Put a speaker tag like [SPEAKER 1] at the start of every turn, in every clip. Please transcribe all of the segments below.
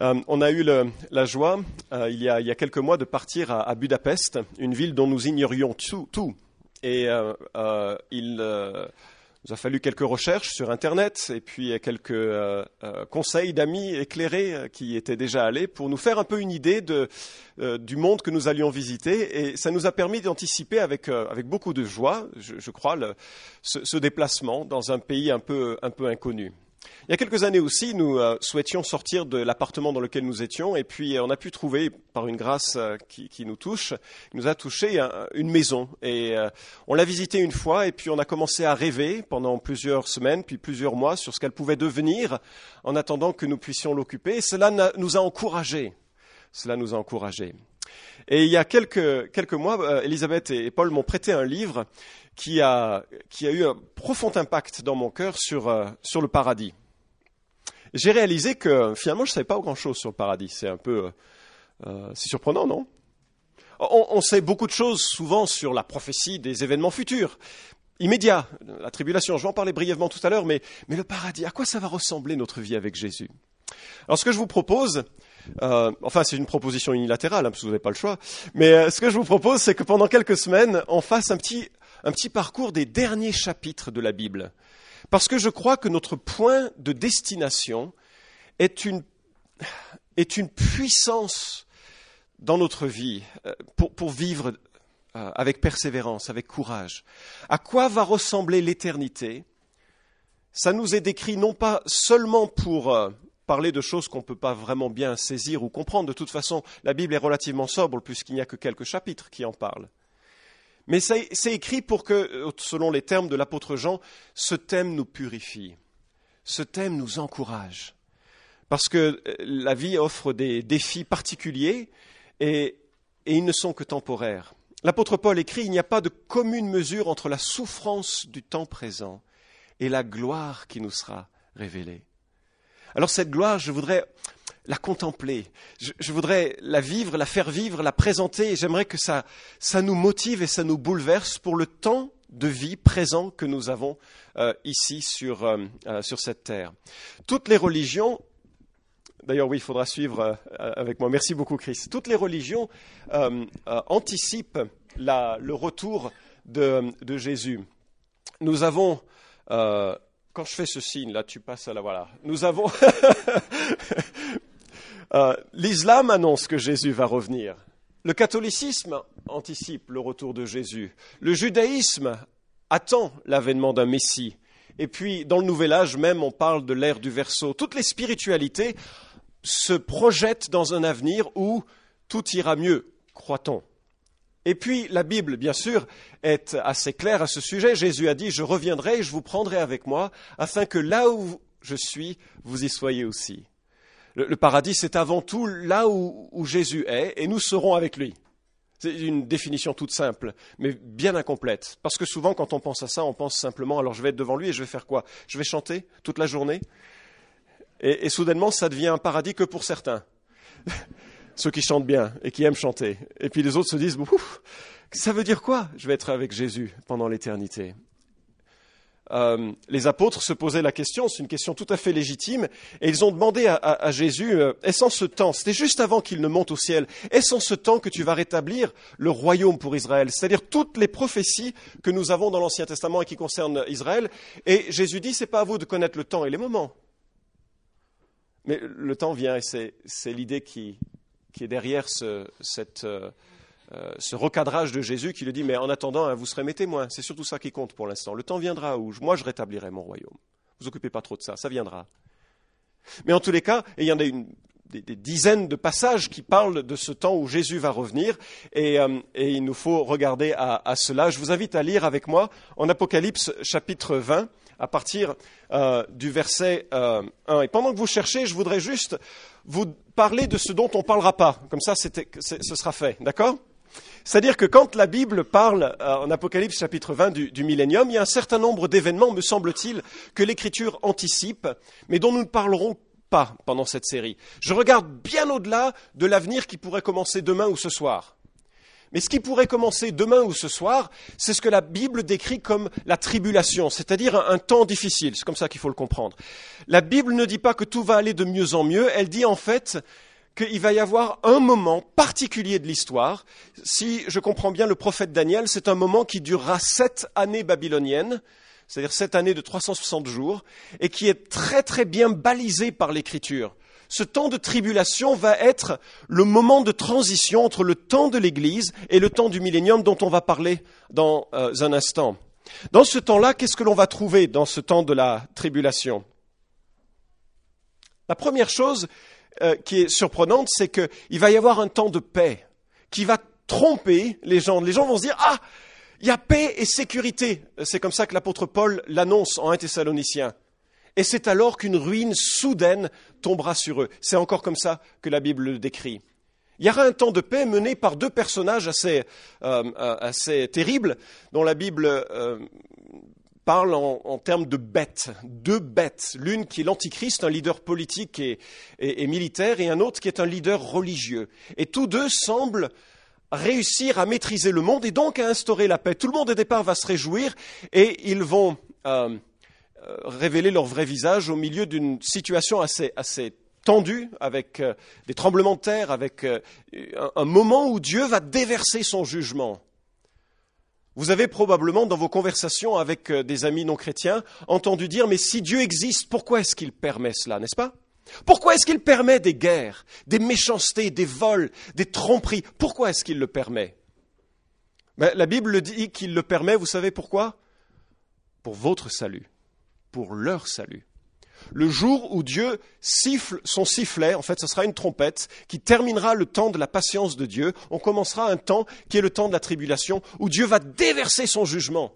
[SPEAKER 1] Euh, on a eu la joie, euh, il, y a, quelques mois, de partir à, Budapest, une ville dont nous ignorions tout. Et euh, il nous a fallu quelques recherches sur Internet et puis quelques conseils d'amis éclairés qui étaient déjà allés pour nous faire un peu une idée du monde que nous allions visiter. Et ça nous a permis d'anticiper avec, beaucoup de joie, je, crois, ce, ce déplacement dans un pays un peu inconnu. Il y a quelques années aussi, nous euh, souhaitions sortir de l'appartement dans lequel nous étions, et puis euh, on a pu trouver, par une grâce euh, qui, nous touche, qui nous a touché un- une maison. Et on l'a visitée une fois, et puis on a commencé à rêver pendant plusieurs semaines, puis plusieurs mois, sur ce qu'elle pouvait devenir, en attendant que nous puissions l'occuper. Cela nous a encouragés. Cela nous a encouragés. Et il y a quelques, mois, Elisabeth et Paul m'ont prêté un livre qui a, eu un profond impact dans mon cœur sur le paradis. J'ai réalisé que finalement, je ne savais pas grand-chose sur le paradis. C'est un peu... euh, euh, c'est surprenant, non? On, sait beaucoup de choses souvent sur la prophétie des événements futurs, immédiats, la tribulation. Je vais en parler brièvement tout à l'heure, mais, mais le paradis, à quoi ça va ressembler notre vie avec Jésus? Alors ce que je vous propose, euh, enfin c'est une proposition unilatérale, hein, parce que vous n'avez pas le choix, mais ce que je vous propose, c'est que pendant quelques semaines, on fasse un petit, un petit parcours des derniers chapitres de la Bible. Parce que je crois que notre point de destination est une, puissance dans notre vie euh, pour, pour vivre euh, avec persévérance, avec courage. À quoi va ressembler l'éternité? Ça nous est décrit non pas seulement pour euh, parler de choses qu'on ne peut pas vraiment bien saisir ou comprendre. De toute façon, la Bible est relativement sobre puisqu'il n'y a que quelques chapitres qui en parlent. Mais c'est écrit pour que, euh, selon les termes de l'apôtre Jean, ce thème nous purifie, ce thème nous encourage. Parce que euh, la vie offre des défis particuliers et ils ne sont que temporaires. L'apôtre Paul écrit, il n'y a pas de commune mesure entre la souffrance du temps présent et la gloire qui nous sera révélée. Alors cette gloire, je voudrais la contempler, je, voudrais la vivre, la faire vivre, la présenter, j'aimerais que ça, ça nous motive et ça nous bouleverse pour le temps de vie présent que nous avons euh, ici sur, euh, euh, sur cette terre. Toutes les religions D'ailleurs, oui, il faudra suivre avec moi. Merci beaucoup, Chris. Toutes les religions anticipent la- le retour de, de Jésus. Nous avons, quand je fais ce signe, là, tu passes à la voilà. Nous avons, Euh, l'islam annonce que Jésus va revenir. Le catholicisme anticipe le retour de Jésus. Le judaïsme attend l'avènement d'un Messie. Et puis, dans le Nouvel Âge même, on parle de l'ère du Verseau. Toutes les spiritualités se projettent dans un avenir où tout ira mieux, croit-on. Et puis, la Bible, bien sûr, est assez claire à ce sujet. Jésus a dit, je reviendrai et je vous prendrai avec moi, afin que là où je suis, vous y soyez aussi. Le, paradis, c'est avant tout là où, Jésus est, et nous serons avec lui. C'est une définition toute simple, mais bien incomplète. Parce que souvent, quand on pense à ça, on pense simplement, alors je vais être devant lui et je vais faire quoi? Je vais chanter toute la journée? Et, soudainement, ça devient un paradis que pour certains. Ceux qui chantent bien et qui aiment chanter. Et puis les autres se disent, ça veut dire quoi? Je vais être avec Jésus pendant l'éternité. Euh, les apôtres se posaient la question, c'est une question tout à fait légitime, et ils ont demandé à, Jésus, euh, est-ce en ce temps, c'était juste avant qu'il ne monte au ciel, est-ce en ce temps que tu vas rétablir le royaume pour Israël C'est-à-dire toutes les prophéties que nous avons dans l'Ancien Testament et qui concernent Israël, et Jésus dit, c'est pas à vous de connaître le temps et les moments. Mais le temps vient, et c'est l'idée qui, est derrière ce, cette, euh, euh, ce recadrage de Jésus qui le dit, mais en attendant, hein, vous serez mes témoins. C'est surtout ça qui compte pour l'instant. Le temps viendra où je- moi je rétablirai mon royaume. Vous occupez pas trop de ça, ça viendra. Mais en tous les cas, il y en a une, des, dizaines de passages qui parlent de ce temps où Jésus va revenir, et, euh, il nous faut regarder à, cela. Je vous invite à lire avec moi en Apocalypse chapitre 20, à partir euh, du verset euh, 1. Et pendant que vous cherchez, je voudrais juste vous parler de ce dont on ne parlera pas. Comme ça, ce sera fait. D'accord? C'est-à-dire que quand la Bible parle euh, en Apocalypse chapitre 20 du, du millénium, il y a un certain nombre d'événements, me semble-t-il, que l'Écriture anticipe, mais dont nous ne parlerons pas pendant cette série. Je regarde bien au-delà de l'avenir qui pourrait commencer demain ou ce soir. Mais ce qui pourrait commencer demain ou ce soir, c'est ce que la Bible décrit comme la tribulation, c'est-à-dire un, temps difficile. C'est comme ça qu'il faut le comprendre. La Bible ne dit pas que tout va aller de mieux en mieux, elle dit en fait qu'il va y avoir un moment particulier de l'histoire. Si je comprends bien le prophète Daniel, c'est un moment qui durera sept années babyloniennes, c'est-à-dire sept années de 360 jours, et qui est très très bien balisé par l'écriture ce temps de tribulation va être le moment de transition entre le temps de l'Église et le temps du millénium dont on va parler dans euh, un instant. Dans ce temps-là, qu'est-ce que l'on va trouver dans ce temps de la tribulation? La première chose euh, qui est surprenante, c'est qu'il va y avoir un temps de paix qui va tromper les gens. Les gens vont se dire, ah, il y a paix et sécurité. C'est comme ça que l'apôtre Paul l'annonce en 1 Thessaloniciens et c'est alors qu'une ruine soudaine tombera sur eux. C'est encore comme ça que la Bible le décrit. Il y aura un temps de paix mené par deux personnages assez, euh, assez terribles, dont la Bible euh, parle en, termes de bêtes, deux bêtes, l'une qui est l'Antichrist, un leader politique et, militaire, et un autre qui est un leader religieux. Et tous deux semblent réussir à maîtriser le monde et donc à instaurer la paix. Tout le monde au départ va se réjouir et ils vont euh, euh, révéler leur vrai visage au milieu d'une situation assez, tendue, avec euh, des tremblements de terre, avec un, moment où Dieu va déverser son jugement. Vous avez probablement dans vos conversations avec des amis non chrétiens entendu dire mais si Dieu existe, pourquoi est-ce qu'il permet cela, n'est-ce pas? Pourquoi est-ce qu'il permet des guerres, des méchancetés, des vols, des tromperies? Pourquoi est-ce qu'il le permet? La Bible dit qu'il le permet, vous savez pourquoi? Pour votre salut pour leur salut. Le jour où Dieu siffle son sifflet, en fait ce sera une trompette, qui terminera le temps de la patience de Dieu, on commencera un temps qui est le temps de la tribulation, où Dieu va déverser son jugement.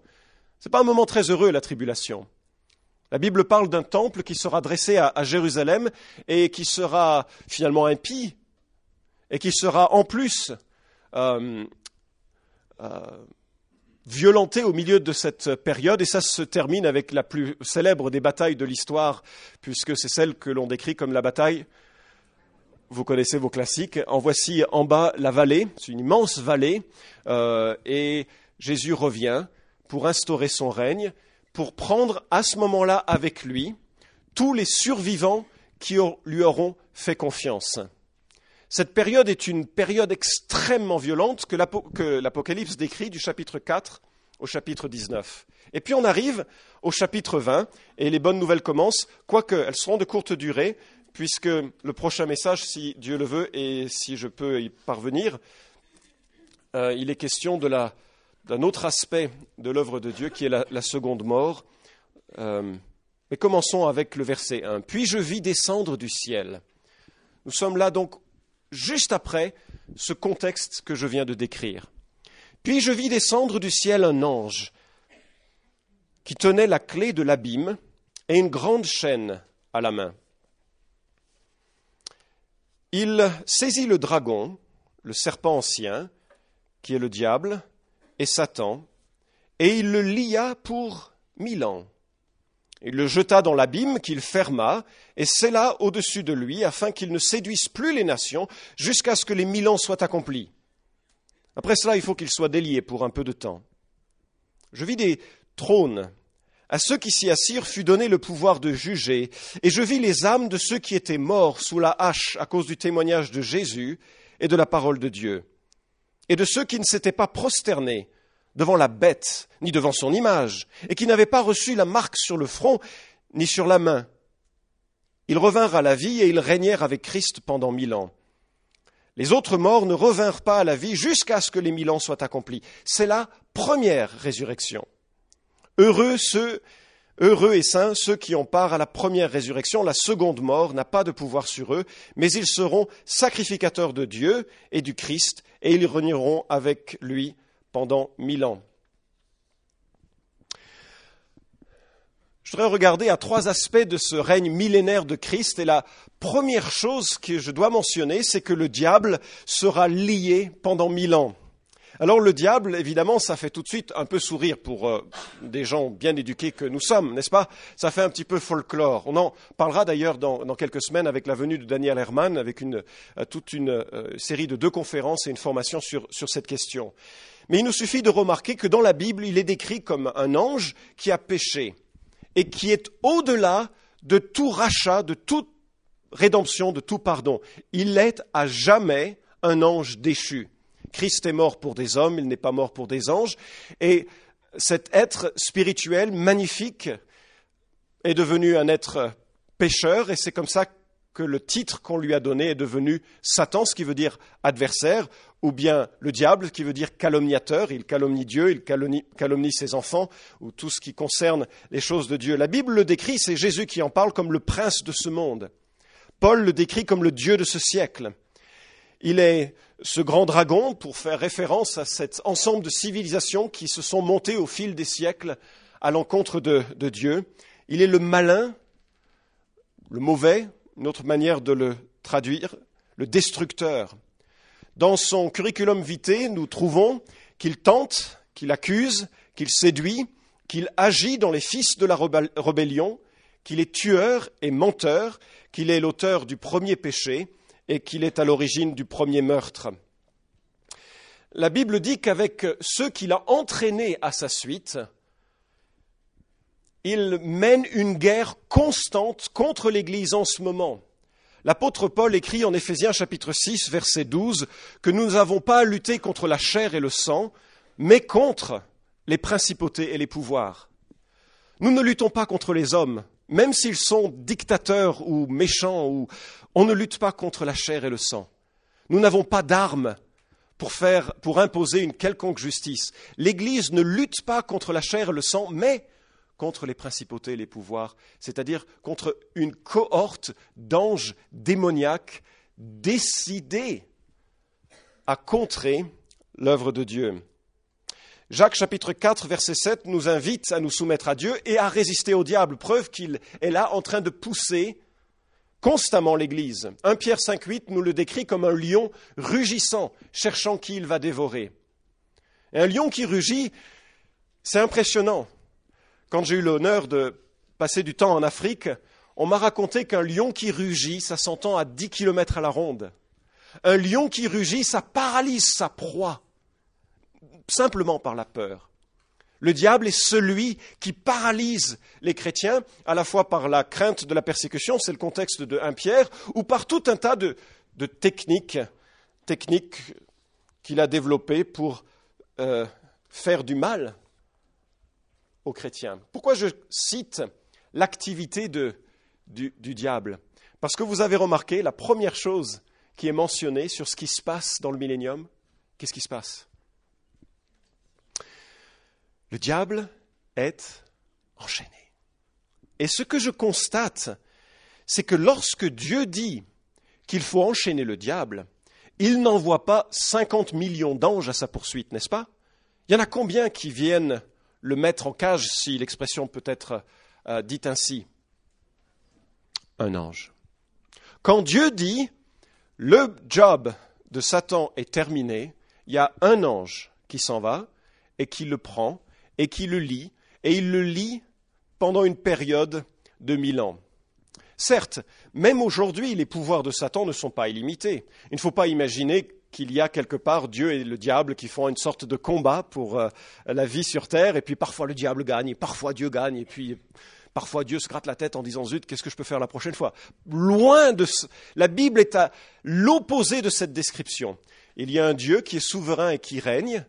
[SPEAKER 1] Ce n'est pas un moment très heureux, la tribulation. La Bible parle d'un temple qui sera dressé à, Jérusalem et qui sera finalement impie et qui sera en plus euh, euh, violenté au milieu de cette période, et ça se termine avec la plus célèbre des batailles de l'histoire, puisque c'est celle que l'on décrit comme la bataille. Vous connaissez vos classiques. En voici en bas la vallée, c'est une immense vallée, euh, et Jésus revient pour instaurer son règne, pour prendre à ce moment-là avec lui tous les survivants qui lui auront fait confiance. Cette période est une période extrêmement violente que l'Apocalypse décrit du chapitre 4 au chapitre 19. Et puis on arrive au chapitre 20 et les bonnes nouvelles commencent, quoique elles seront de courte durée, puisque le prochain message, si Dieu le veut et si je peux y parvenir, euh, il est question d'un autre aspect de l'œuvre de Dieu qui est la, seconde mort. Euh, mais commençons avec le verset 1. Puis je vis descendre du ciel. Nous sommes là donc juste après ce contexte que je viens de décrire. Puis je vis descendre du ciel un ange qui tenait la clé de l'abîme et une grande chaîne à la main. Il saisit le dragon, le serpent ancien, qui est le diable, et Satan, et il le lia pour mille ans. Il le jeta dans l'abîme qu'il ferma et scella au-dessus de lui afin qu'il ne séduise plus les nations jusqu'à ce que les mille ans soient accomplis. Après cela, il faut qu'il soit délié pour un peu de temps. Je vis des trônes. À ceux qui s'y assirent fut donné le pouvoir de juger, et je vis les âmes de ceux qui étaient morts sous la hache à cause du témoignage de Jésus et de la parole de Dieu, et de ceux qui ne s'étaient pas prosternés devant la bête, ni devant son image, et qui n'avaient pas reçu la marque sur le front, ni sur la main. Ils revinrent à la vie et ils régnèrent avec Christ pendant mille ans. Les autres morts ne revinrent pas à la vie jusqu'à ce que les mille ans soient accomplis. C'est la première résurrection. Heureux ceux, heureux et saints ceux qui ont part à la première résurrection. La seconde mort n'a pas de pouvoir sur eux, mais ils seront sacrificateurs de Dieu et du Christ, et ils régneront avec lui pendant mille ans. Je voudrais regarder à trois aspects de ce règne millénaire de Christ. Et la première chose que je dois mentionner, c'est que le diable sera lié pendant mille ans. Alors le diable, évidemment, ça fait tout de suite un peu sourire pour euh, des gens bien éduqués que nous sommes, n'est-ce pas? Ça fait un petit peu folklore. On en parlera d'ailleurs dans, quelques semaines avec la venue de Daniel Herman, avec euh, toute une euh, série de deux conférences et une formation sur cette question. Mais il nous suffit de remarquer que dans la Bible, il est décrit comme un ange qui a péché et qui est au-delà de tout rachat, de toute rédemption, de tout pardon. Il est à jamais un ange déchu. Christ est mort pour des hommes, il n'est pas mort pour des anges. Et cet être spirituel magnifique est devenu un être pécheur, et c'est comme ça que le titre qu'on lui a donné est devenu Satan, ce qui veut dire adversaire, ou bien le diable, qui veut dire calomniateur. Il calomnie Dieu, il calomnie, ses enfants, ou tout ce qui concerne les choses de Dieu. La Bible le décrit, c'est Jésus qui en parle comme le prince de ce monde. Paul le décrit comme le Dieu de ce siècle. Il est ce grand dragon pour faire référence à cet ensemble de civilisations qui se sont montées au fil des siècles à l'encontre de, Dieu. Il est le malin, le mauvais, une autre manière de le traduire, le destructeur. Dans son curriculum vitae, nous trouvons qu'il tente, qu'il accuse, qu'il séduit, qu'il agit dans les fils de la rébellion, qu'il est tueur et menteur, qu'il est l'auteur du premier péché, et qu'il est à l'origine du premier meurtre. La Bible dit qu'avec ceux qu'il a entraînés à sa suite, il mène une guerre constante contre l'Église en ce moment. L'apôtre Paul écrit en Éphésiens chapitre 6 verset 12 que nous n'avons pas à lutter contre la chair et le sang, mais contre les principautés et les pouvoirs. Nous ne luttons pas contre les hommes, même s'ils sont dictateurs ou méchants, ou on ne lutte pas contre la chair et le sang. Nous n'avons pas d'armes pour pour imposer une quelconque justice. L'Église ne lutte pas contre la chair et le sang, mais contre les principautés et les pouvoirs, c'est-à-dire contre une cohorte d'anges démoniaques décidés à contrer l'œuvre de Dieu. Jacques chapitre 4 verset 7 nous invite à nous soumettre à Dieu et à résister au diable, preuve qu'il est là en train de pousser constamment l'Église. 1 Pierre 5, 8 nous le décrit comme un lion rugissant, cherchant qui il va dévorer. Un lion qui rugit, c'est impressionnant. Quand j'ai eu l'honneur de passer du temps en Afrique, on m'a raconté qu'un lion qui rugit, ça s'entend à 10 kilomètres à la ronde. Un lion qui rugit, ça paralyse sa proie simplement par la peur. Le diable est celui qui paralyse les chrétiens, à la fois par la crainte de la persécution, c'est le contexte de 1 Pierre, ou par tout un tas de, techniques, techniques qu'il a développées pour euh, faire du mal chrétiens. Pourquoi je cite l'activité du, du diable? Parce que vous avez remarqué, la première chose qui est mentionnée sur ce qui se passe dans le millénium, qu'est-ce qui se passe? Le diable est enchaîné. Et ce que je constate, c'est que lorsque Dieu dit qu'il faut enchaîner le diable, il n'envoie pas 50 millions d'anges à sa poursuite, n'est-ce pas? Il y en a combien qui viennent le mettre en cage, si l'expression peut être euh, dite ainsi Un ange. Quand Dieu dit le job de Satan est terminé, il y a un ange qui s'en va et qui le prend et qui le lit, et il le lit pendant une période de mille ans. Certes, même aujourd'hui, les pouvoirs de Satan ne sont pas illimités. Il ne faut pas imaginer qu'il y a quelque part Dieu et le diable qui font une sorte de combat pour euh, la vie sur terre, et puis parfois le diable gagne, et parfois Dieu gagne, et puis parfois Dieu se gratte la tête en disant zut, qu'est-ce que je peux faire la prochaine fois? Loin de la Bible est à l'opposé de cette description. Il y a un Dieu qui est souverain et qui règne,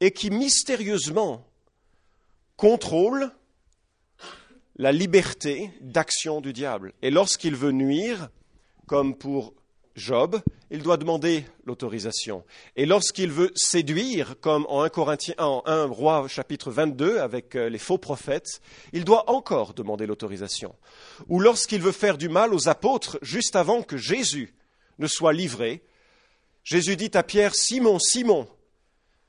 [SPEAKER 1] et qui mystérieusement contrôle la liberté d'action du diable. Et lorsqu'il veut nuire, comme pour Job, il doit demander l'autorisation. Et lorsqu'il veut séduire, comme en 1, Corinthiens, en 1 Roi chapitre 22 avec euh, les faux prophètes, il doit encore demander l'autorisation. Ou lorsqu'il veut faire du mal aux apôtres juste avant que Jésus ne soit livré, Jésus dit à Pierre, Simon, Simon,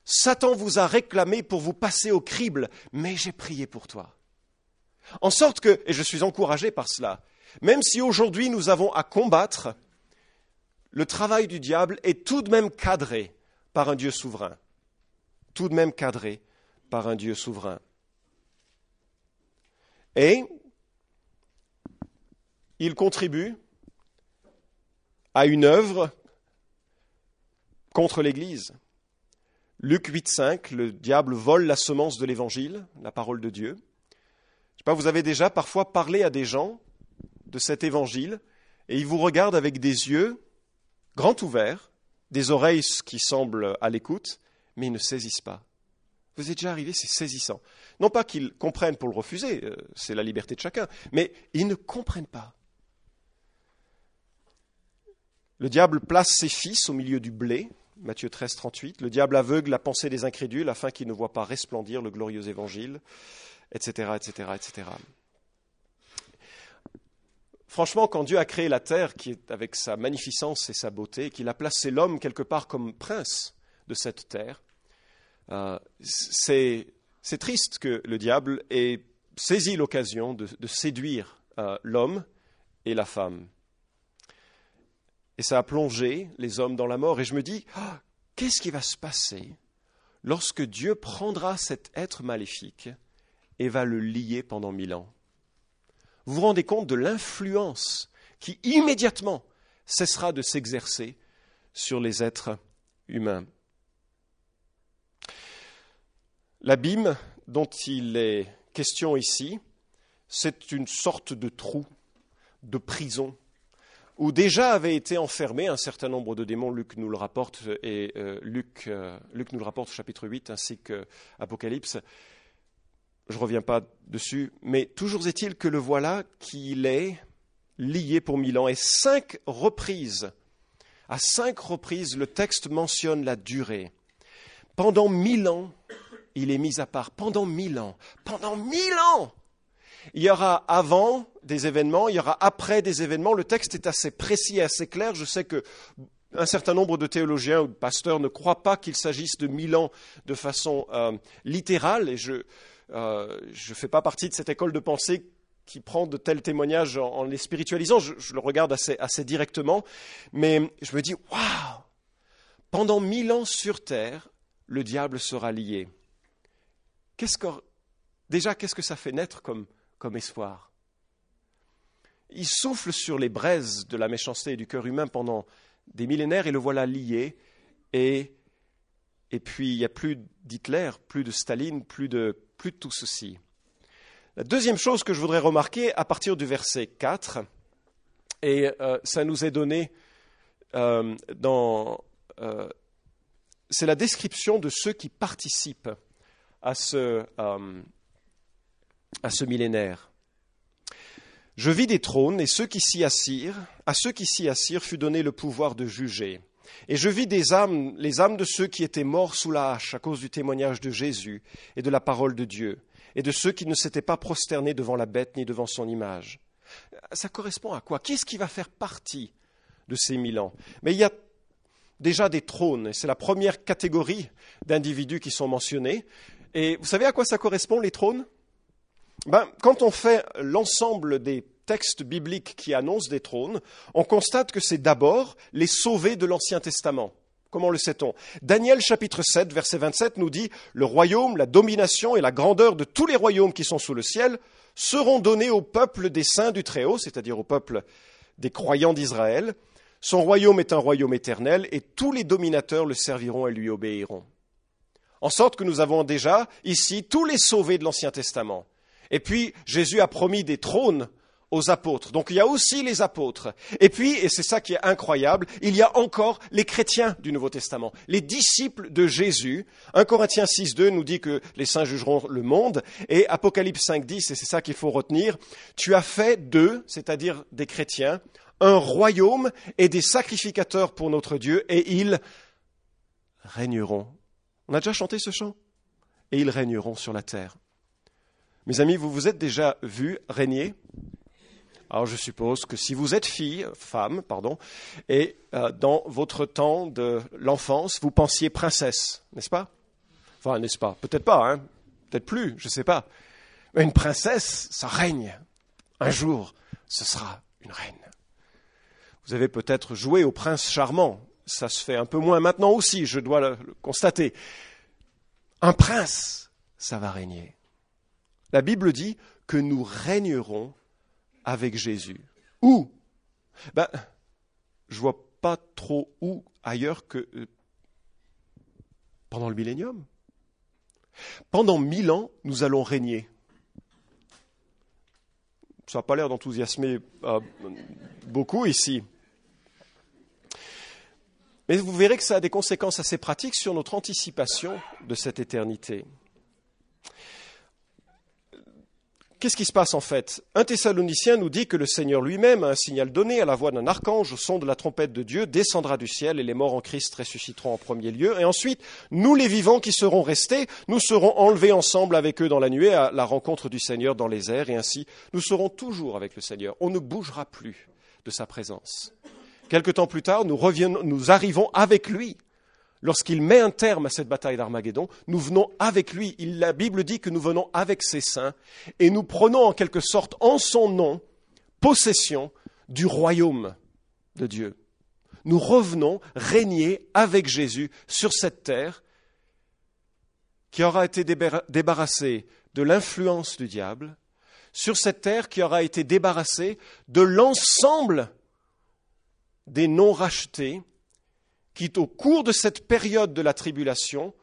[SPEAKER 1] Satan vous a réclamé pour vous passer au crible, mais j'ai prié pour toi. En sorte que, et je suis encouragé par cela, même si aujourd'hui nous avons à combattre, le travail du diable est tout de même cadré par un Dieu souverain. tout de même cadré par un Dieu souverain. Et il contribue à une œuvre contre l'Église. Luc 8.5, le diable vole la semence de l'Évangile, la parole de Dieu. Je sais pas, vous avez déjà parfois parlé à des gens de cet Évangile et ils vous regardent avec des yeux grands ouverts, des oreilles qui semblent à l'écoute, mais ils ne saisissent pas. Vous êtes déjà arrivé, c'est saisissant. Non pas qu'ils comprennent pour le refuser, euh, c'est la liberté de chacun, mais ils ne comprennent pas. Le diable place ses fils au milieu du blé, Matthieu 13, 38. Le diable aveugle la pensée des incrédules afin qu'ils ne voient pas resplendir le glorieux évangile, etc., etc., etc. Franchement, quand Dieu a créé la terre, avec sa magnificence et sa beauté, qu'il a placé l'homme quelque part comme prince de cette terre, euh, c'est triste que le diable ait saisi l'occasion de, séduire euh, l'homme et la femme. Et ça a plongé les hommes dans la mort. Et je me dis, ah, qu'est-ce qui va se passer lorsque Dieu prendra cet être maléfique et va le lier pendant mille ans? Vous vous rendez compte de l'influence qui immédiatement cessera de s'exercer sur les êtres humains. L'abîme dont il est question ici, c'est une sorte de trou, de prison où déjà avaient été enfermés un certain nombre de démons, Luc nous le rapporte, et euh, Luc, euh, Luc, nous le rapporte au chapitre 8, ainsi que Apocalypse. Je ne reviens pas dessus, mais toujours est-il que le voilà qu'il est lié pour mille ans, et cinq reprises, à cinq reprises, le texte mentionne la durée. Pendant mille ans, il est mis à part. Pendant mille ans. Pendant mille ans il y aura avant des événements, il y aura après des événements. Le texte est assez précis et assez clair. Je sais que un certain nombre de théologiens ou de pasteurs ne croient pas qu'il s'agisse de mille ans de façon euh, littérale, et je ne euh, fais pas partie de cette école de pensée qui prend de tels témoignages en, les spiritualisant. Je, le regarde assez, directement, mais je me dis waouh Pendant mille ans sur terre, le diable sera lié. Qu'est-ce que, déjà, qu'est-ce que ça fait naître comme, comme espoir? Il souffle sur les braises de la méchanceté et du cœur humain pendant des millénaires et le voilà lié. Et, et puis il n'y a plus d'Hitler, plus de Staline, plus de, plus de tout ceci. La deuxième chose que je voudrais remarquer à partir du verset 4, et euh, ça nous est donné euh, dans. Euh, c'est la description de ceux qui participent à ce, à ce millénaire. Je vis des trônes, et ceux qui s'y assirent, à ceux qui s'y assirent fut donné le pouvoir de juger. Et je vis des âmes, les âmes de ceux qui étaient morts sous la hache à cause du témoignage de Jésus et de la parole de Dieu, et de ceux qui ne s'étaient pas prosternés devant la bête ni devant son image. Ça correspond à quoi? Qui ce qui va faire partie de ces mille ans? Mais il y a déjà des trônes, et c'est la première catégorie d'individus qui sont mentionnés. Et vous savez à quoi ça correspond, les trônes? Ben, quand on fait l'ensemble des textes bibliques qui annoncent des trônes, on constate que c'est d'abord les sauvés de l'Ancien Testament. Comment le sait-on? Daniel chapitre 7, verset 27 nous dit Le royaume, la domination et la grandeur de tous les royaumes qui sont sous le ciel seront donnés au peuple des saints du Très-Haut, c'est-à-dire au peuple des croyants d'Israël. Son royaume est un royaume éternel et tous les dominateurs le serviront et lui obéiront. En sorte que nous avons déjà ici tous les sauvés de l'Ancien Testament. Et puis, Jésus a promis des trônes aux apôtres. Donc il y a aussi les apôtres. Et puis, et c'est ça qui est incroyable, il y a encore les chrétiens du Nouveau Testament, les disciples de Jésus. 1 Corinthiens 6, 2 nous dit que les saints jugeront le monde. Et Apocalypse 5, 10, et c'est ça qu'il faut retenir, tu as fait d'eux, c'est-à-dire des chrétiens, un royaume et des sacrificateurs pour notre Dieu, et ils régneront. On a déjà chanté ce chant? Et ils régneront sur la terre. Mes amis, vous vous êtes déjà vu régner? Alors je suppose que si vous êtes fille, femme, pardon, et euh, dans votre temps de l'enfance, vous pensiez princesse, n'est-ce pas? Enfin, n'est-ce pas? Peut-être pas, hein? Peut-être plus, je ne sais pas. Mais une princesse, ça règne. Un jour, ce sera une reine. Vous avez peut-être joué au prince charmant. Ça se fait un peu moins maintenant aussi, je dois le constater. un prince, ça va régner. La Bible dit que nous régnerons avec Jésus. Où? Ben, Je vois pas trop où ailleurs que euh, pendant le millénium. Pendant mille ans, nous allons régner. Ça n'a pas l'air d'enthousiasmer euh, beaucoup ici. Mais vous verrez que ça a des conséquences assez pratiques sur notre anticipation de cette éternité. Qu'est-ce qui se passe en fait? Un Thessalonicien nous dit que le Seigneur lui-même, a un signal donné à la voix d'un archange au son de la trompette de Dieu, descendra du ciel et les morts en Christ ressusciteront en premier lieu. Et ensuite, nous les vivants qui serons restés, nous serons enlevés ensemble avec eux dans la nuée à la rencontre du Seigneur dans les airs. Et ainsi, nous serons toujours avec le Seigneur. On ne bougera plus de sa présence. Quelque temps plus tard, nous, arrivons avec lui lorsqu'il met un terme à cette bataille d'Armageddon, nous venons avec lui. la Bible dit que nous venons avec ses saints et nous prenons en quelque sorte en son nom possession du royaume de Dieu. Nous revenons régner avec Jésus sur cette terre qui aura été débarrassée de l'influence du diable, sur cette terre qui aura été débarrassée de l'ensemble des non rachetés qui, au cours de cette période de la tribulation,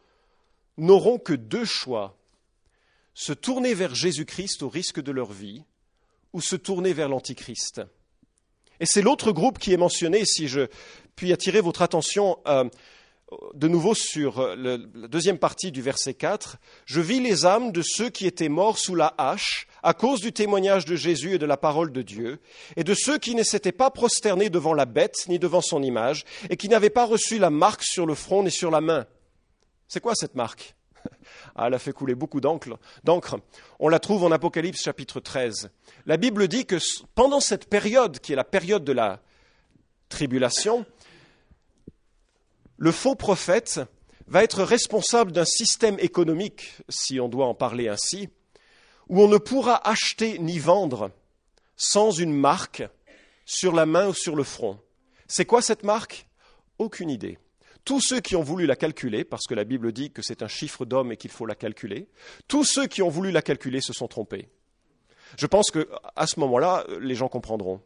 [SPEAKER 1] n'auront que deux choix se tourner vers Jésus-Christ au risque de leur vie ou se tourner vers l'Antichrist. Et c'est l'autre groupe qui est mentionné, si je puis attirer votre attention euh, de nouveau sur euh, la deuxième partie du verset 4, je vis les âmes de ceux qui étaient morts sous la hache à cause du témoignage de Jésus et de la parole de Dieu, et de ceux qui ne s'étaient pas prosternés devant la bête ni devant son image, et qui n'avaient pas reçu la marque sur le front ni sur la main. C'est quoi cette marque? Ah, Elle a fait couler beaucoup d'encre. On la trouve en Apocalypse chapitre 13. La Bible dit que pendant cette période, qui est la période de la tribulation, le faux prophète va être responsable d'un système économique, si on doit en parler ainsi, où on ne pourra acheter ni vendre sans une marque sur la main ou sur le front. C'est quoi cette marque? Aucune idée. Tous ceux qui ont voulu la calculer, parce que la Bible dit que c'est un chiffre d'homme et qu'il faut la calculer, tous ceux qui ont voulu la calculer se sont trompés. Je pense qu'à ce moment-là, les gens comprendront.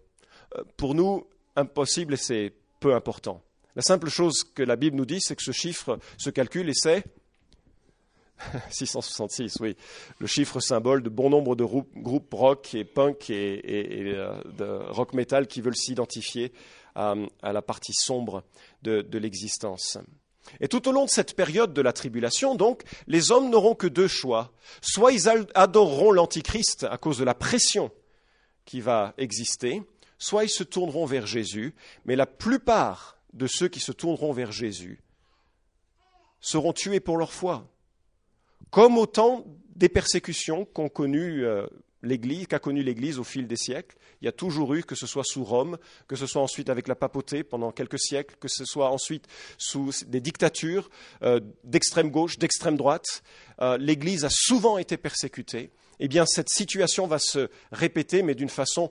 [SPEAKER 1] Euh, pour nous, impossible c'est peu important. La simple chose que la Bible nous dit, c'est que ce chiffre se calcule et c'est 666, oui, le chiffre symbole de bon nombre de groupes rock et punk et, euh, de rock metal qui veulent s'identifier à, la partie sombre de, de l'existence. Et tout au long de cette période de la tribulation, donc, les hommes n'auront que deux choix. Soit ils adoreront l'Antichrist à cause de la pression qui va exister, soit ils se tourneront vers Jésus, mais la plupart de ceux qui se tourneront vers Jésus seront tués pour leur foi. Comme au temps des persécutions qu'ont connu euh, l'Église, qu'a connu l'Église au fil des siècles. Il y a toujours eu, que ce soit sous Rome, que ce soit ensuite avec la papauté pendant quelques siècles, que ce soit ensuite sous des dictatures euh, d'extrême gauche, d'extrême droite, euh, l'Église a souvent été persécutée. Eh bien, cette situation va se répéter, mais d'une façon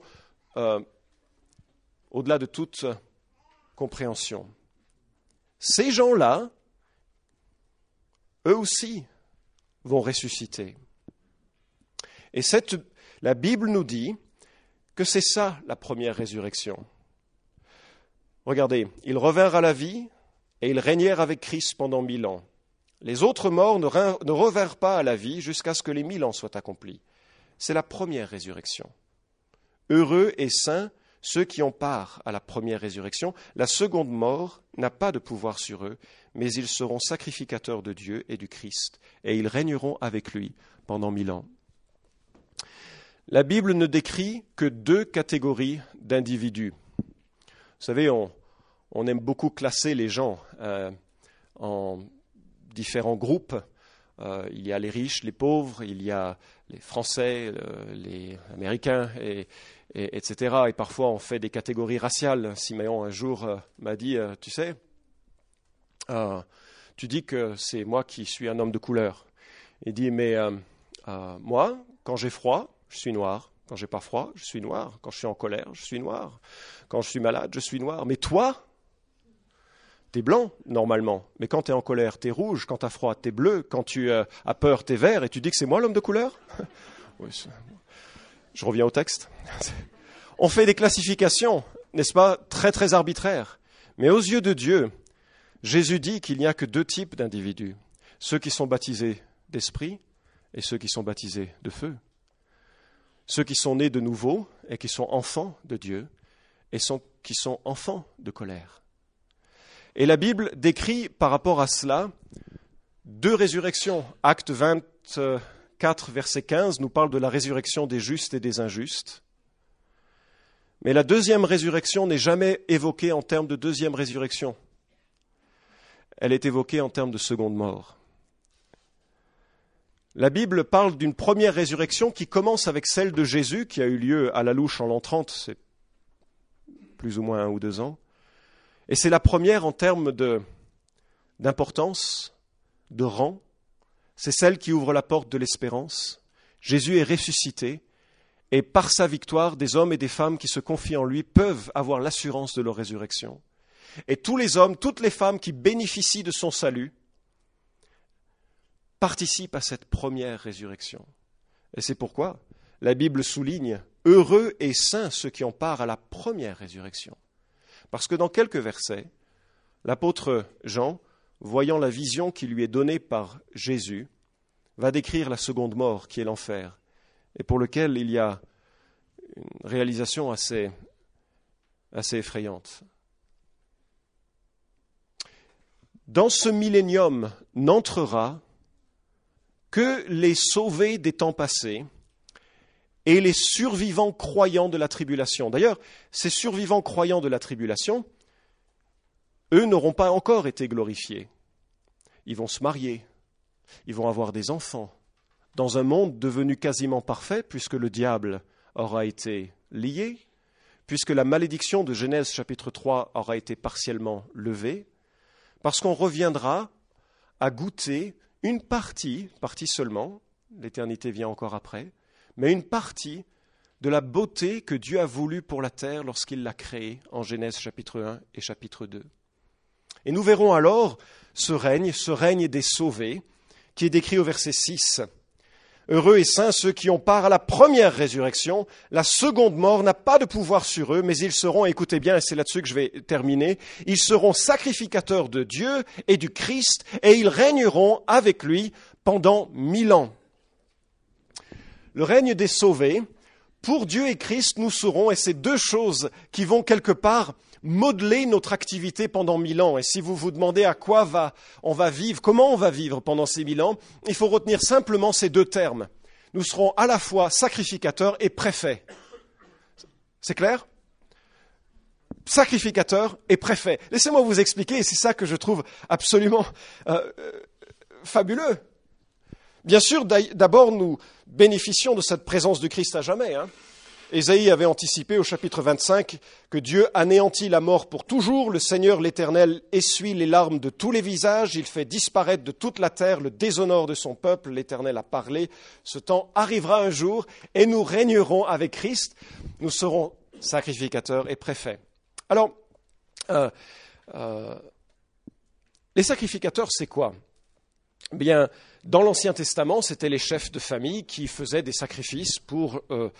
[SPEAKER 1] au-delà de toute compréhension. Ces gens-là, eux aussi, vont ressusciter. Et la Bible nous dit que c'est ça la première résurrection. Regardez, ils revinrent à la vie et ils régnèrent avec Christ pendant mille ans. Les autres morts ne, ne revinrent pas à la vie jusqu'à ce que les mille ans soient accomplis. C'est la première résurrection. Heureux et saints ceux qui ont part à la première résurrection, la seconde mort n'a pas de pouvoir sur eux, mais ils seront sacrificateurs de Dieu et du Christ, et ils régneront avec lui pendant mille ans. La Bible ne décrit que deux catégories d'individus. Vous savez, on, aime beaucoup classer les gens euh, en différents groupes. Euh, il y a les riches, les pauvres, il y a les Français, euh, les Américains, et, etc. Et parfois on fait des catégories raciales. Siméon un jour euh, m'a dit, tu sais, tu dis que c'est moi qui suis un homme de couleur. Il dit, mais moi, quand j'ai froid, je suis noir. Quand j'ai pas froid, je suis noir. Quand je suis en colère, je suis noir. Quand je suis malade, je suis noir. Mais toi, T'es blanc, normalement, mais quand t'es en colère, t'es rouge, quand t'as froid, t'es bleu, quand tu euh, as peur, t'es vert, et tu dis que c'est moi l'homme de couleur? Je reviens au texte. On fait des classifications, n'est-ce pas, très très arbitraires. Mais aux yeux de Dieu, Jésus dit qu'il n'y a que deux types d'individus, ceux qui sont baptisés d'esprit et ceux qui sont baptisés de feu. Ceux qui sont nés de nouveau et qui sont enfants de Dieu et qui sont enfants de colère. Et la Bible décrit par rapport à cela deux résurrections. Acte 24, verset 15 nous parle de la résurrection des justes et des injustes. Mais la deuxième résurrection n'est jamais évoquée en termes de deuxième résurrection. Elle est évoquée en termes de seconde mort. La Bible parle d'une première résurrection qui commence avec celle de Jésus, qui a eu lieu à la louche en l'an 30, c'est plus ou moins un ou deux ans. Et c'est la première en termes d'importance, de rang. C'est celle qui ouvre la porte de l'espérance. Jésus est ressuscité, et par sa victoire, des hommes et des femmes qui se confient en lui peuvent avoir l'assurance de leur résurrection. Et tous les hommes, toutes les femmes qui bénéficient de son salut participent à cette première résurrection. Et c'est pourquoi la Bible souligne Heureux et saints ceux qui ont part à la première résurrection. Parce que dans quelques versets, l'apôtre Jean, voyant la vision qui lui est donnée par Jésus, va décrire la seconde mort qui est l'enfer, et pour lequel il y a une réalisation assez, assez effrayante. Dans ce millénium n'entrera que les sauvés des temps passés et les survivants croyants de la tribulation. D'ailleurs, ces survivants croyants de la tribulation, eux n'auront pas encore été glorifiés. Ils vont se marier, ils vont avoir des enfants, dans un monde devenu quasiment parfait, puisque le diable aura été lié, puisque la malédiction de Genèse chapitre 3 aura été partiellement levée, parce qu'on reviendra à goûter une partie, partie seulement, l'éternité vient encore après, mais une partie de la beauté que Dieu a voulu pour la terre lorsqu'il l'a créée en Genèse chapitre 1 et chapitre 2. Et nous verrons alors ce règne, ce règne des sauvés, qui est décrit au verset 6. Heureux et saints ceux qui ont part à la première résurrection. La seconde mort n'a pas de pouvoir sur eux, mais ils seront, écoutez bien, et c'est là-dessus que je vais terminer, ils seront sacrificateurs de Dieu et du Christ, et ils régneront avec lui pendant mille ans. Le règne des sauvés, pour Dieu et Christ, nous serons, et c'est deux choses qui vont quelque part modeler notre activité pendant mille ans. Et si vous vous demandez à quoi va, on va vivre, comment on va vivre pendant ces mille ans, il faut retenir simplement ces deux termes. Nous serons à la fois sacrificateurs et préfets. C'est clair? Sacrificateurs et préfets. Laissez-moi vous expliquer, et c'est ça que je trouve absolument euh, euh, fabuleux. Bien sûr, d'abord, nous bénéficions de cette présence de Christ à jamais. Hein. Ésaïe avait anticipé au chapitre 25 que Dieu anéantit la mort pour toujours, le Seigneur l'Éternel essuie les larmes de tous les visages, il fait disparaître de toute la terre le déshonneur de son peuple, l'Éternel a parlé, ce temps arrivera un jour et nous régnerons avec Christ, nous serons sacrificateurs et préfets. Alors, euh, euh, les sacrificateurs, c'est quoi? Dans l'Ancien Testament, c'était les chefs de famille qui faisaient des sacrifices pour euh,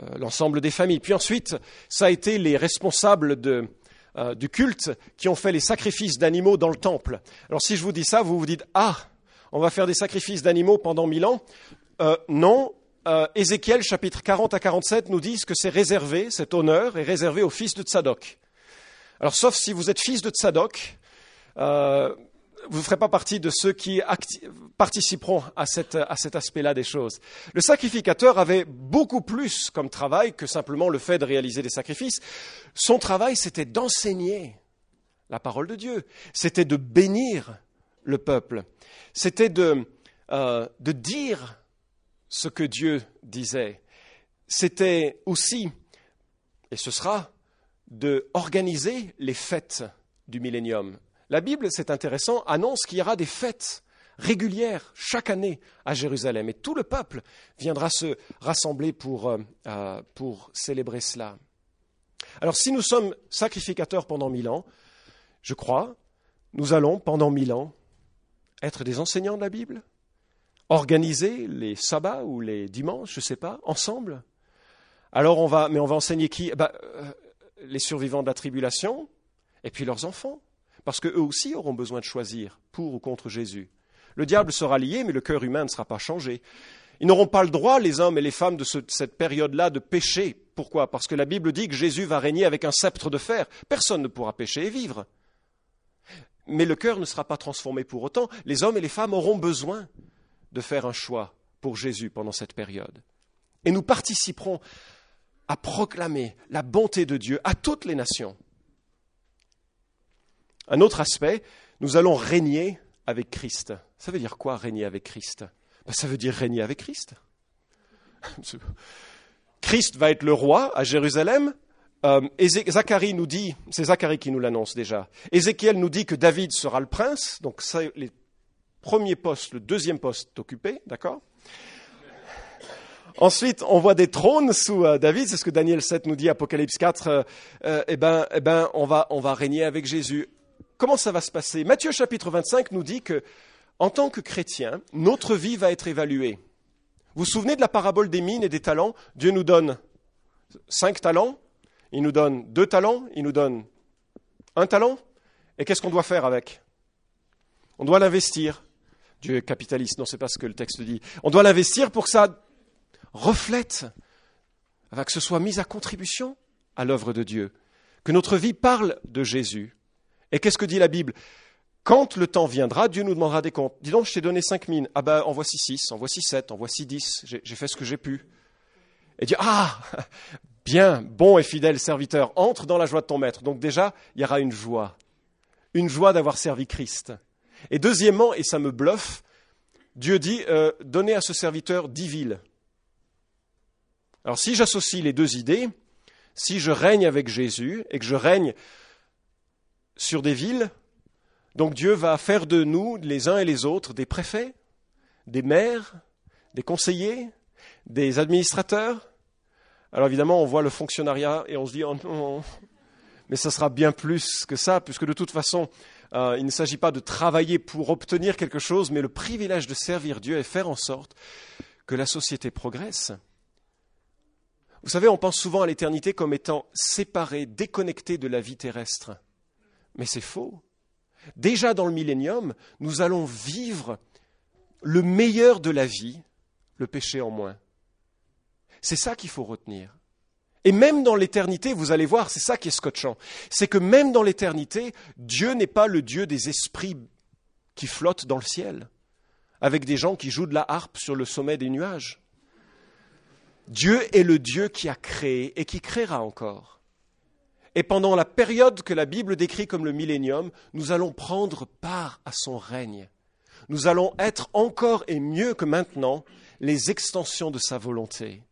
[SPEAKER 1] euh, l'ensemble des familles. Puis ensuite, ça a été les responsables euh, du culte qui ont fait les sacrifices d'animaux dans le temple. Alors si je vous dis ça, vous vous dites Ah, on va faire des sacrifices d'animaux pendant mille ans? Non. Ézéchiel chapitre 40 à 47 nous disent que c'est réservé, cet honneur est réservé aux fils de Tzadok. Alors sauf si vous êtes fils de Tzadok, vous ne ferez pas partie de ceux qui participeront à, cet aspect-là des choses. Le sacrificateur avait beaucoup plus comme travail que simplement le fait de réaliser des sacrifices. Son travail, c'était d'enseigner la parole de Dieu, c'était de bénir le peuple, c'était de, euh, dire ce que Dieu disait. C'était aussi, et ce sera, de organiser les fêtes du millénium la Bible, c'est intéressant, annonce qu'il y aura des fêtes régulières chaque année à Jérusalem et tout le peuple viendra se rassembler pour, euh, euh, pour célébrer cela. Alors si nous sommes sacrificateurs pendant mille ans, je crois, nous allons, pendant mille ans, être des enseignants de la Bible? Organiser les sabbats ou les dimanches, je ne sais pas, ensemble? Alors on va, mais on va enseigner qui? Bah, euh, Les survivants de la tribulation et puis leurs enfants. Parce qu'eux aussi auront besoin de choisir pour ou contre Jésus. Le diable sera lié, mais le cœur humain ne sera pas changé. Ils n'auront pas le droit, les hommes et les femmes de cette période-là, de pécher. Pourquoi? Parce que la Bible dit que Jésus va régner avec un sceptre de fer. Personne ne pourra pécher et vivre. Mais le cœur ne sera pas transformé pour autant. Les hommes et les femmes auront besoin de faire un choix pour Jésus pendant cette période. Et nous participerons à proclamer la bonté de Dieu à toutes les nations. Un autre aspect, nous allons régner avec Christ. Ça veut dire quoi régner avec Christ? Ben, Ça veut dire régner avec Christ. Christ va être le roi à Jérusalem. Euh, Zacharie nous dit, c'est Zacharie qui nous l'annonce déjà. Ézéchiel nous dit que David sera le prince, donc ça, les premiers postes, le deuxième poste occupé, d'accord? Ensuite, on voit des trônes sous euh, David, c'est ce que Daniel 7 nous dit, Apocalypse 4. Euh, eh ben, eh ben, on va régner avec Jésus. Comment ça va se passer? Matthieu chapitre 25 nous dit que, en tant que chrétien, notre vie va être évaluée. Vous vous souvenez de la parabole des mines et des talents? Dieu nous donne cinq talents, il nous donne deux talents, il nous donne un talent. Et qu'est-ce qu'on doit faire avec? On doit l'investir. Dieu est capitaliste, non, c'est pas ce que le texte dit. On doit l'investir pour que ça reflète, que ce soit mis à contribution à l'œuvre de Dieu, que notre vie parle de Jésus. Et qu'est-ce que dit la Bible? Quand le temps viendra, Dieu nous demandera des comptes. Dis donc, je t'ai donné cinq mines. Ah ben, en voici six, en voici sept, en voici dix. J'ai fait ce que j'ai pu. Et dire, ah, bien, bon et fidèle serviteur, entre dans la joie de ton maître. Donc déjà, il y aura une joie. Une joie d'avoir servi Christ. Et deuxièmement, et ça me bluffe, Dieu dit, euh, donnez à ce serviteur dix villes. Alors si j'associe les deux idées, si je règne avec Jésus et que je règne sur des villes, donc Dieu va faire de nous, les uns et les autres, des préfets, des maires, des conseillers, des administrateurs. Alors évidemment, on voit le fonctionnariat et on se dit, oh non, mais ça sera bien plus que ça, puisque de toute façon, euh, il ne s'agit pas de travailler pour obtenir quelque chose, mais le privilège de servir Dieu et faire en sorte que la société progresse. Vous savez, on pense souvent à l'éternité comme étant séparée, déconnectée de la vie terrestre. Mais c'est faux. Déjà dans le millénium, nous allons vivre le meilleur de la vie, le péché en moins. C'est ça qu'il faut retenir. Et même dans l'éternité, vous allez voir, c'est ça qui est scotchant, c'est que même dans l'éternité, Dieu n'est pas le Dieu des esprits qui flottent dans le ciel, avec des gens qui jouent de la harpe sur le sommet des nuages. Dieu est le Dieu qui a créé et qui créera encore. Et pendant la période que la Bible décrit comme le millénium, nous allons prendre part à son règne. Nous allons être encore et mieux que maintenant les extensions de sa volonté,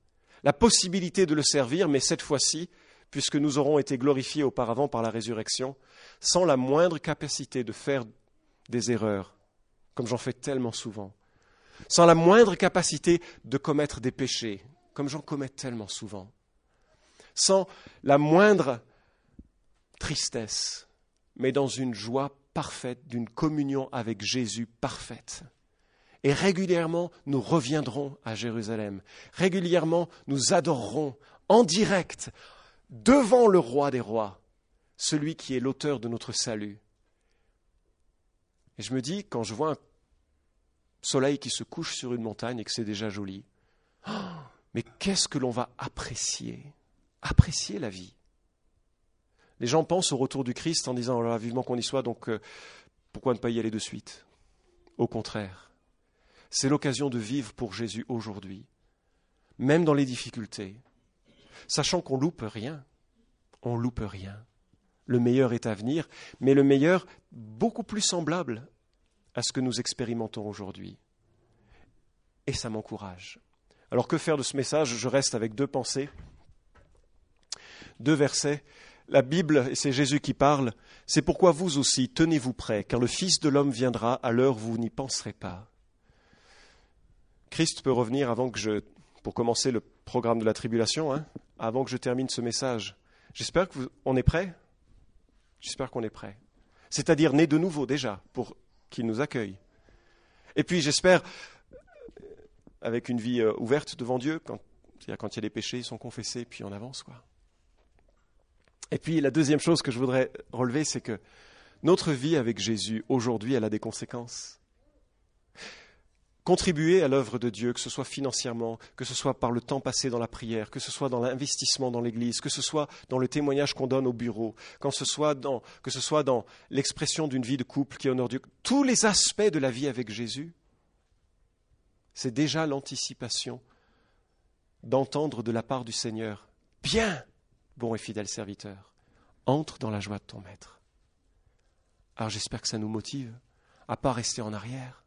[SPEAKER 1] la possibilité de le servir, mais cette fois-ci, puisque nous aurons été glorifiés auparavant par la résurrection, sans la moindre capacité de faire des erreurs, comme j'en fais tellement souvent, sans la moindre capacité de commettre des péchés, comme j'en commets tellement souvent, sans la moindre tristesse, mais dans une joie parfaite, d'une communion avec Jésus parfaite. Et régulièrement, nous reviendrons à Jérusalem. Régulièrement, nous adorerons en direct, devant le roi des rois, celui qui est l'auteur de notre salut. Et je me dis, quand je vois un soleil qui se couche sur une montagne et que c'est déjà joli, oh, mais qu'est-ce que l'on va apprécier? Apprécier la vie. Les gens pensent au retour du Christ en disant oh vivement qu'on y soit, donc euh, pourquoi ne pas y aller de suite? Au contraire, c'est l'occasion de vivre pour Jésus aujourd'hui, même dans les difficultés, sachant qu'on loupe rien. On loupe rien. Le meilleur est à venir, mais le meilleur beaucoup plus semblable à ce que nous expérimentons aujourd'hui. Et ça m'encourage. Alors que faire de ce message? Je reste avec deux pensées, deux versets la Bible, et c'est Jésus qui parle, c'est pourquoi vous aussi, tenez-vous prêts, car le Fils de l'homme viendra à l'heure où vous n'y penserez pas. Christ peut revenir avant que je, pour commencer le programme de la tribulation, hein, avant que je termine ce message. J'espère qu'on est prêt. J'espère qu'on est prêt. c'est-à-dire nés de nouveau déjà, pour qu'il nous accueille. Et puis j'espère, avec une vie euh, ouverte devant Dieu, quand, quand il y a des péchés, ils sont confessés, puis on avance. quoi. Et puis la deuxième chose que je voudrais relever, c'est que notre vie avec Jésus, aujourd'hui, elle a des conséquences. Contribuer à l'œuvre de Dieu, que ce soit financièrement, que ce soit par le temps passé dans la prière, que ce soit dans l'investissement dans l'Église, que ce soit dans le témoignage qu'on donne au bureau, que ce soit dans l'expression d'une vie de couple qui honore Dieu, tous les aspects de la vie avec Jésus, c'est déjà l'anticipation d'entendre de la part du Seigneur Bien, bon et fidèle serviteur, entre dans la joie de ton maître. Alors j'espère que ça nous motive à pas rester en arrière,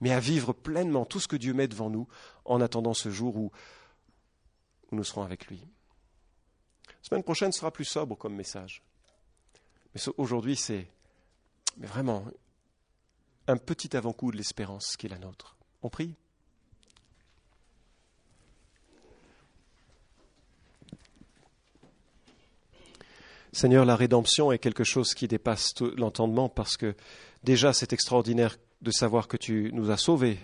[SPEAKER 1] mais à vivre pleinement tout ce que Dieu met devant nous en attendant ce jour où, nous serons avec lui. La semaine prochaine sera plus sobre comme message. Mais aujourd'hui, c'est vraiment un petit avant-goût de l'espérance qui est la nôtre. On prie Seigneur, la rédemption est quelque chose qui dépasse l'entendement parce que déjà c'est extraordinaire de savoir que tu nous as sauvés,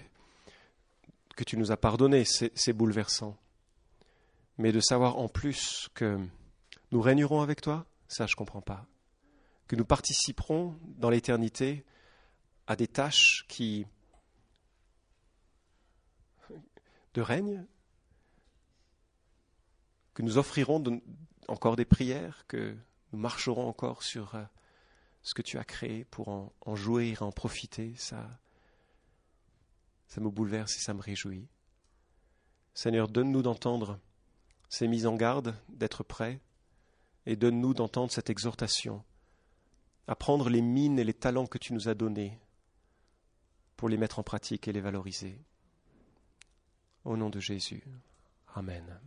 [SPEAKER 1] que tu nous as pardonnés, c'est bouleversant. Mais de savoir en plus que nous régnerons avec toi, ça je ne comprends pas. Que nous participerons dans l'éternité à des tâches qui de règne, que nous offrirons encore des prières, que nous marcherons encore sur euh, ce que tu as créé pour en, en jouir, en profiter, ça, ça me bouleverse et ça me réjouit. Seigneur, donne-nous d'entendre ces mises en garde, d'être prêts, et donne-nous d'entendre cette exhortation, à prendre les mines et les talents que tu nous as donnés pour les mettre en pratique et les valoriser. Au nom de Jésus. Amen.